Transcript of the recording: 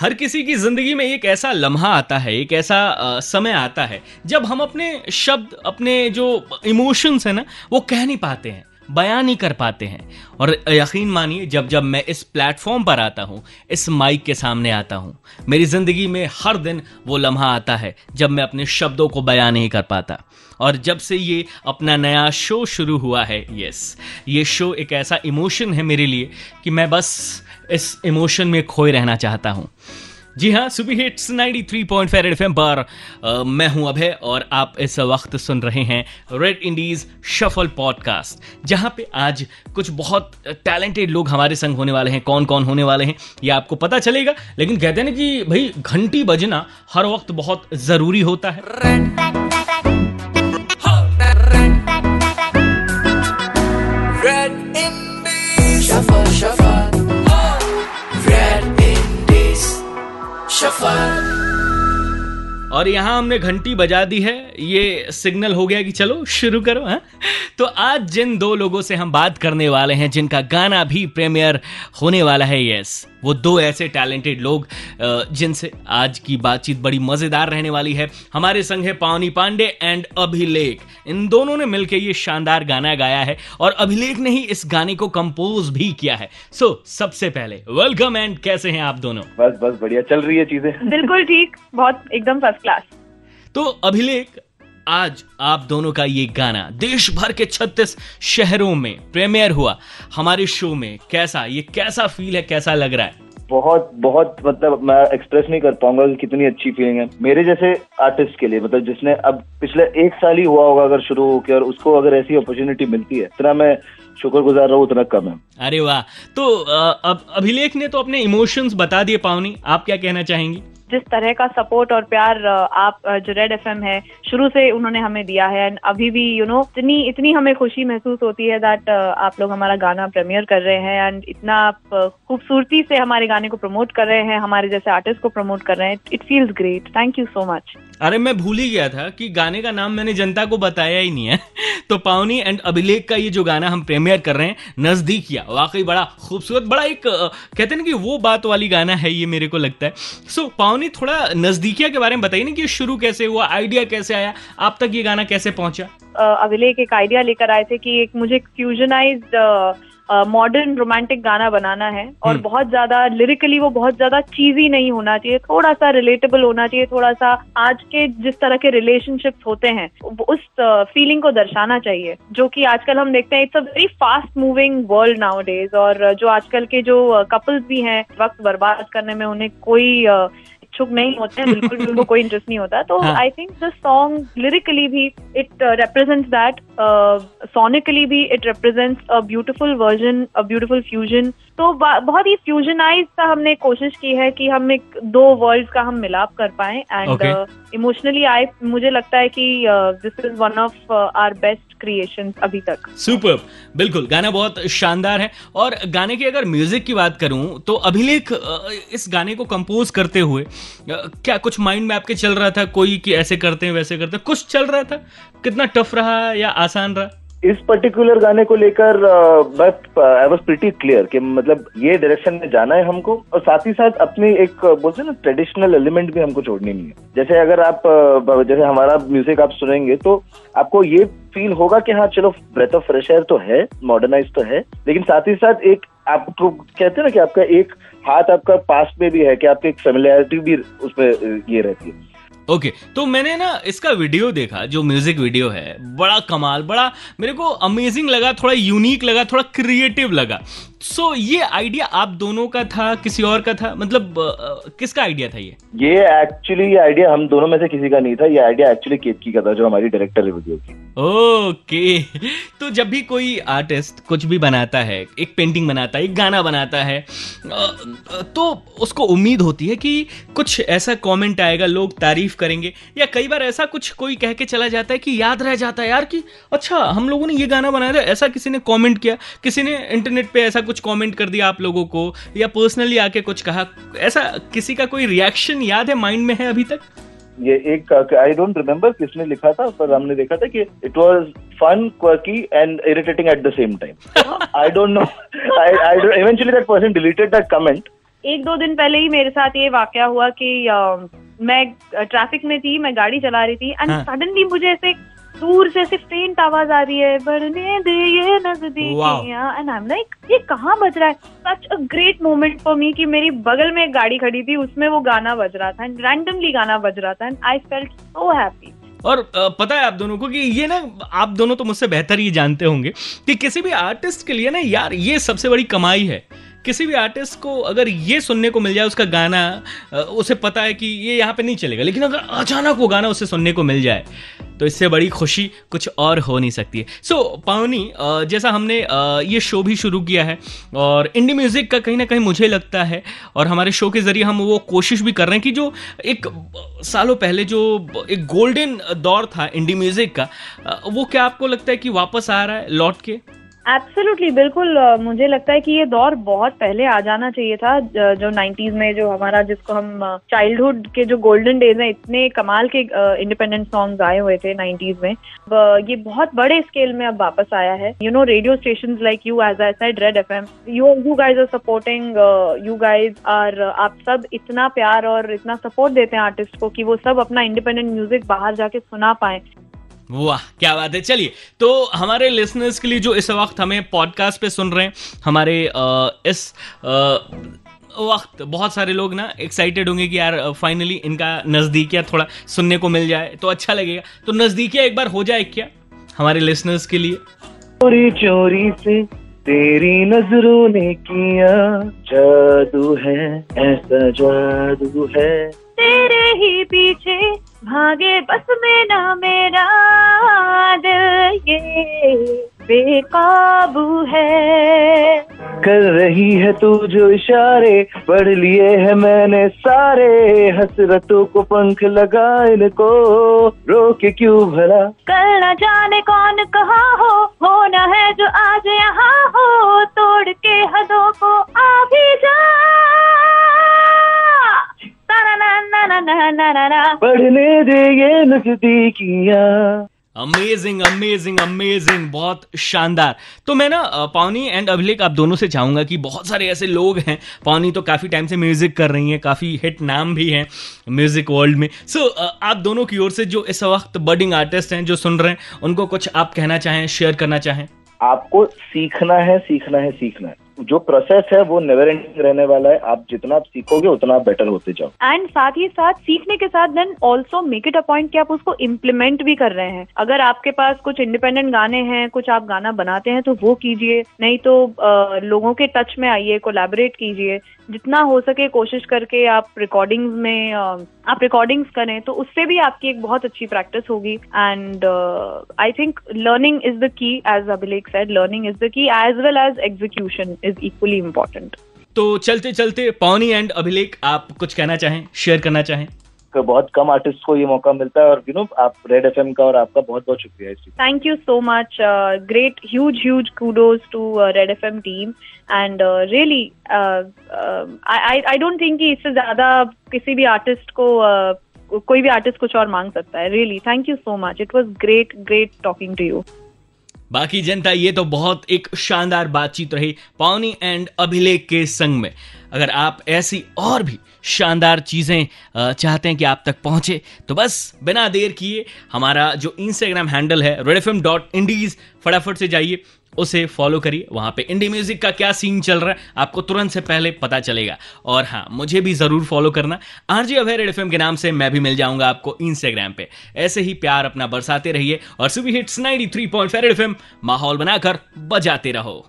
हर किसी की ज़िंदगी में एक ऐसा लम्हा आता है एक ऐसा आ, समय आता है जब हम अपने शब्द अपने जो इमोशंस है ना वो कह नहीं पाते हैं बयान नहीं कर पाते हैं। और यकीन मानिए जब जब मैं इस प्लेटफॉर्म पर आता हूँ इस माइक के सामने आता हूँ मेरी ज़िंदगी में हर दिन वो लम्हा आता है जब मैं अपने शब्दों को बयान नहीं कर पाता। और जब से ये अपना नया शो शुरू हुआ है यस ये शो एक ऐसा इमोशन है मेरे लिए कि मैं बस इस इमोशन में खोए रहना चाहता हूँ। जी हाँ सुबह हिट्स 93.5 एफएम पर आ, मैं हूँ अभय और आप इस वक्त सुन रहे हैं रेड इंडीज शफल पॉडकास्ट जहाँ पे आज कुछ बहुत टैलेंटेड लोग हमारे संग होने वाले हैं कौन कौन होने वाले हैं ये आपको पता चलेगा। लेकिन कहते हैं कि भाई घंटी बजना हर वक्त बहुत ज़रूरी होता है। और यहाँ हमने घंटी बजा दी है ये सिग्नल हो गया कि चलो, शुरू करो, हा? तो आज जिन दो लोगों से हम बात करने वाले हैं, जिनका गाना भी प्रीमियर होने वाला है यस वो दो ऐसे टैलेंटेड लोग जिनसे आज की बातचीत बड़ी मज़ेदार रहने वाली है। हमारे संग है पावनी पांडे एंड अभिलेख। इन दोनों ने मिलकर ये शानदार गाना गाया है और अभिलेख ने ही इस गाने को कंपोज भी किया है। सो so, सबसे पहले वेलकम एंड कैसे हैं आप दोनों? बस बस बढ़िया चल रही है चीज़ें। बिल्कुल ठीक बहुत एकदम फ़र्स्ट क्लास तो अभिलेख आज आप दोनों का ये गाना देश भर के 36 शहरों में प्रीमियर हुआ। हमारे शो में कैसा ये कैसा फील है कैसा लग रहा है? बहुत बहुत मतलब मैं एक्सप्रेस नहीं कर पाऊँगा कि कितनी अच्छी फीलिंग है। मेरे जैसे आर्टिस्ट के लिए मतलब जिसने अब पिछले एक साल ही हुआ होगा अगर शुरू होकर और उसको अगर ऐसी अपॉर्चुनिटी मिलती है इतना मैं शुक्रगुजार रहा हूँ उतना कम है। अरे वाह। तो अब अभिलेख ने तो अपने इमोशंस बता दिए पावनी आप क्या कहना चाहेंगी? जिस तरह का सपोर्ट और प्यार आप जो रेड एफएम है शुरू से उन्होंने हमें दिया है एंड अभी भी यू you नो know, इतनी इतनी हमें खुशी महसूस होती है दैट आप लोग हमारा गाना प्रीमियर कर रहे हैं एंड इतना आप खूबसूरती से हमारे गाने को प्रमोट कर रहे हैं हमारे जैसे आर्टिस्ट को प्रमोट कर रहे हैं it feels great thank you so much अरे मैं भूल ही गया था कि गाने का नाम मैंने जनता को बताया ही नहीं है। तो पावनी एंड अभिलेख का ये जो गाना हम प्रीमियर कर रहे हैं नजदीकिया वाकई बड़ा खूबसूरत बड़ा एक कहते हैं कि वो बात वाली गाना है ये मेरे को लगता है। सो so, पावनी थोड़ा नजदीकिया के बारे में बताइए ना कि शुरू कैसे हुआ आइडिया कैसे आया आप तक ये गाना कैसे पहुँचा? अभिलेख एक आइडिया लेकर आए थे कि एक मुझे फ्यूजनाइज्ड मॉडर्न रोमांटिक गाना बनाना है और हम्म। बहुत ज़्यादा लिरिकली वो बहुत ज़्यादा चीजी नहीं होना चाहिए थोड़ा सा रिलेटेबल होना चाहिए थोड़ा सा आज के जिस तरह के रिलेशनशिप्स होते हैं उस फीलिंग को दर्शाना चाहिए जो कि आजकल हम देखते हैं it's a very fast moving world nowadays और जो आजकल के जो कपल्स भी हैं वक्त बर्बाद करने में उन्हें कोई इच्छुक नहीं होते हैं बिल्कुल भी उनको कोई इंटरेस्ट नहीं होता। तो I think the song lyrically भी इट रिप्रेजेंट्स दैट सोनिकली भी it represents a beautiful version a beautiful fusion तो बहुत ही फ्यूजनाइज का हमने कोशिश की है कि हम एक दो वर्ल्ड का हम मिलाप कर पाए। एंड इमोशनली आई मुझे लगता है कि this is one of our best creation अभी तक। सुपर बिल्कुल, गाना बहुत शानदार है। और गाने की अगर म्यूज़िक की बात करूँ तो अभिलेख इस गाने को कंपोज करते हुए क्या कुछ माइंड में आपके चल रहा था? कोई कि ऐसे करते हैं, वैसे करते हैं। कुछ चल रहा था? कितना टफ रहा या आसान रहा? इस पर्टिकुलर गाने को लेकर बस आई वॉज़ प्रिटी क्लियर कि मतलब ये डायरेक्शन में जाना है हमको और साथ ही साथ अपनी एक बोलते ना ट्रेडिशनल एलिमेंट भी हमको छोड़नी नहीं है। जैसे अगर आप जैसे हमारा म्यूज़िक आप सुनेंगे तो आपको ये फील होगा कि हाँ चलो ब्रेथ ऑफ़ फ्रेश एयर तो है मॉडर्नाइज तो है, लेकिन साथ ही साथ एक आपको कहते हैं ना कि आपका एक हाथ आपका पास्ट में भी है, कि आपकी एक फेमिलियरिटी भी उसमें ये रहती है। ओके okay, तो मैंने ना इसका वीडियो देखा जो म्यूज़िक वीडियो है बड़ा कमाल बड़ा मेरे को अमेजिंग लगा थोड़ा यूनिक लगा थोड़ा क्रिएटिव लगा। सो so, ये आइडिया आप दोनों का था किसी और का था? मतलब आ, किसका आइडिया था ये? ये एक्चुअली ये आइडिया हम दोनों में से किसी का नहीं था ये आइडिया एक्चुअली केतकी का था जो हमारी डायरेक्टर है वीडियो की। ओके तो जब भी कोई आर्टिस्ट कुछ भी बनाता है एक पेंटिंग बनाता है एक गाना बनाता है तो उसको उम्मीद होती है कि कुछ ऐसा कमेंट आएगा लोग तारीफ़ करेंगे या कई बार ऐसा कुछ कोई कह के चला जाता है कि याद रह जाता है यार कि अच्छा हम लोगों ने ये गाना बनाया था ऐसा किसी ने कमेंट किया किसी ने इंटरनेट पे ऐसा कुछ कमेंट कर दिया आप लोगों को या पर्सनली आके कुछ कहा? ऐसा किसी का कोई रिएक्शन याद है माइंड में है अभी तक? ये एक आई डोंट रिमेम्बर किसने लिखा था पर हमने देखा था कि it was fun quirky and irritating at the same time I don't know I I eventually that person deleted that comment एक दो दिन पहले ही मेरे साथ ये वाक्य हुआ कि uh, मैं ट्रैफ़िक में थी मैं गाड़ी चला रही थी एंड हाँ। सडनली मुझे ऐसे दूर से ऐसे फेंट आवाज़ आ रही है बढ़ने दे ये नजदीकियाँ। एंड आई एम लाइक ये कहाँ बज रहा है? Such a great moment for me कि मेरी बगल में एक गाड़ी खड़ी थी उसमें वो गाना बज रहा था एंड रैंडमली गाना बज रहा था and I felt so happy और पता है आप दोनों को कि ये ना आप दोनों तो मुझसे बेहतर ही जानते होंगे कि किसी भी आर्टिस्ट के लिए ना यार ये सबसे बड़ी कमाई है। किसी भी आर्टिस्ट को अगर ये सुनने को मिल जाए उसका गाना उसे पता है कि ये यहाँ पे नहीं चलेगा लेकिन अगर अचानक वो गाना उसे सुनने को मिल जाए तो इससे बड़ी खुशी कुछ और हो नहीं सकती है। सो so, पावनी जैसा हमने ये शो भी शुरू किया है और इंडी म्यूज़िक का कहीं ना कहीं मुझे लगता है और हमारे शो के ज़रिए हम वो कोशिश भी कर रहे हैं कि जो एक सालों पहले जो एक गोल्डन दौर था इंडी म्यूज़िक का वो क्या आपको लगता है कि वापस आ रहा है लौट के? एब्सोल्युटली बिल्कुल मुझे लगता है कि ये दौर बहुत पहले आ जाना चाहिए था, जो 90s में जो हमारा, जिसको हम चाइल्डहुड के जो गोल्डन डेज़ हैं, इतने कमाल के इंडिपेंडेंट सॉन्ग्स आए हुए थे 90s में। ये बहुत बड़े स्केल में अब वापस आया है। You know radio station like you as I said Red FM you you guys are supporting you guys are आप सब इतना प्यार और इतना सपोर्ट देते हैं आर्टिस्ट को कि वो सब अपना इंडिपेंडेंट म्यूज़िक बाहर जाके सुना पाए। वाह क्या बात है। चलिए तो हमारे लिसनर्स के लिए जो इस वक्त हमें पॉडकास्ट पे सुन रहे हैं हमारे अ, इस अ, वक्त बहुत सारे लोग ना एक्साइटेड होंगे कि यार फाइनली इनका नज़दीकिया थोड़ा सुनने को मिल जाए तो अच्छा लगेगा। तो नज़दीकिया एक बार हो जाए क्या हमारे लिसनर्स के लिए? चोरी चोरी से तेरी नज़रों ने किया जादू है ऐसा जादू है। तेरे ही पीछे भागे बस में ना मेरा दिल ये बेकाबू है। कर रही है तू जो इशारे पढ़ लिए है मैंने सारे। हसरतों को पंख लगा इनको रोके क्यों भला? कल न जाने कौन कहा हो होना है जो आज यहाँ हो। तोड़ के हदों को आ भी जा। पढ़ने नजदीकियाँ अमेजिंग अमेजिंग अमेजिंग बहुत शानदार। तो मैं ना पावनी एंड अभिलेख आप दोनों से चाहूँगा कि बहुत सारे ऐसे लोग हैं। पावनी तो काफ़ी टाइम से म्यूज़िक कर रही हैं काफ़ी हिट नाम भी हैं म्यूज़िक वर्ल्ड में। सो so, आप दोनों की ओर से जो इस वक्त बडिंग आर्टिस्ट हैं जो सुन रहे हैं उनको कुछ आप कहना चाहें शेयर करना चाहें? आपको सीखना है सीखना है सीखना है। जो प्रोसेस है वो नेवर एंडिंग रहने वाला है। आप जितना आप सीखोगे उतना आप बेटर होते जाओ। एंड साथ ही साथ सीखने के साथ then also make it a point कि आप उसको इम्प्लीमेंट भी कर रहे हैं। अगर आपके पास कुछ इंडिपेंडेंट गाने हैं कुछ आप गाना बनाते हैं तो वो कीजिए। नहीं तो अ, लोगों के टच में आइए कोलैबोरेट कीजिए। जितना हो सके कोशिश करके आप रिकॉर्डिंग्स में आप रिकॉर्डिंग्स करें तो उससे भी आपकी एक बहुत अच्छी प्रैक्टिस होगी। And I think learning is the key as Abhilekh said learning is the key as well as execution is equally important तो चलते चलते पावनी एंड अभिलेख आप कुछ कहना चाहें शेयर करना चाहें तो बहुत कम आर्टिस्ट को ये मौका मिलता है और यू नो आप रेड एफएम का और आपका बहुत बहुत शुक्रिया इस चीज़ Thank you so much. Uh, great, huge, huge kudos to uh, Red FM team. And uh, really, uh, uh, I, I I don't think कि इससे ज़्यादा किसी भी आर्टिस्ट को uh, कोई भी आर्टिस्ट कुछ और मांग सकता है really thank you so much it was great great talking to you बाकी जनता, ये तो बहुत एक शानदार बातचीत रही, पावनी एंड अभिलेख के संग में। अगर आप ऐसी और भी शानदार चीज़ें चाहते हैं कि आप तक पहुँचे तो बस बिना देर किए हमारा जो इंस्टाग्राम हैंडल है रेड एफ़ डॉट इंडीज फटाफट से जाइए, उसे फॉलो करिए। वहाँ पे इंडी म्यूज़िक का क्या सीन चल रहा है, आपको तुरंत से पहले पता चलेगा। और हाँ मुझे भी ज़रूर फॉलो करना। आरजे अभय रेड एफएम के नाम से मैं भी मिल जाऊँगा आपको इंस्टाग्राम पे। ऐसे ही प्यार अपना बरसाते रहिए और सुबह हिट्स 93.5 रेड एफएम माहौल बनाकर बजाते रहो।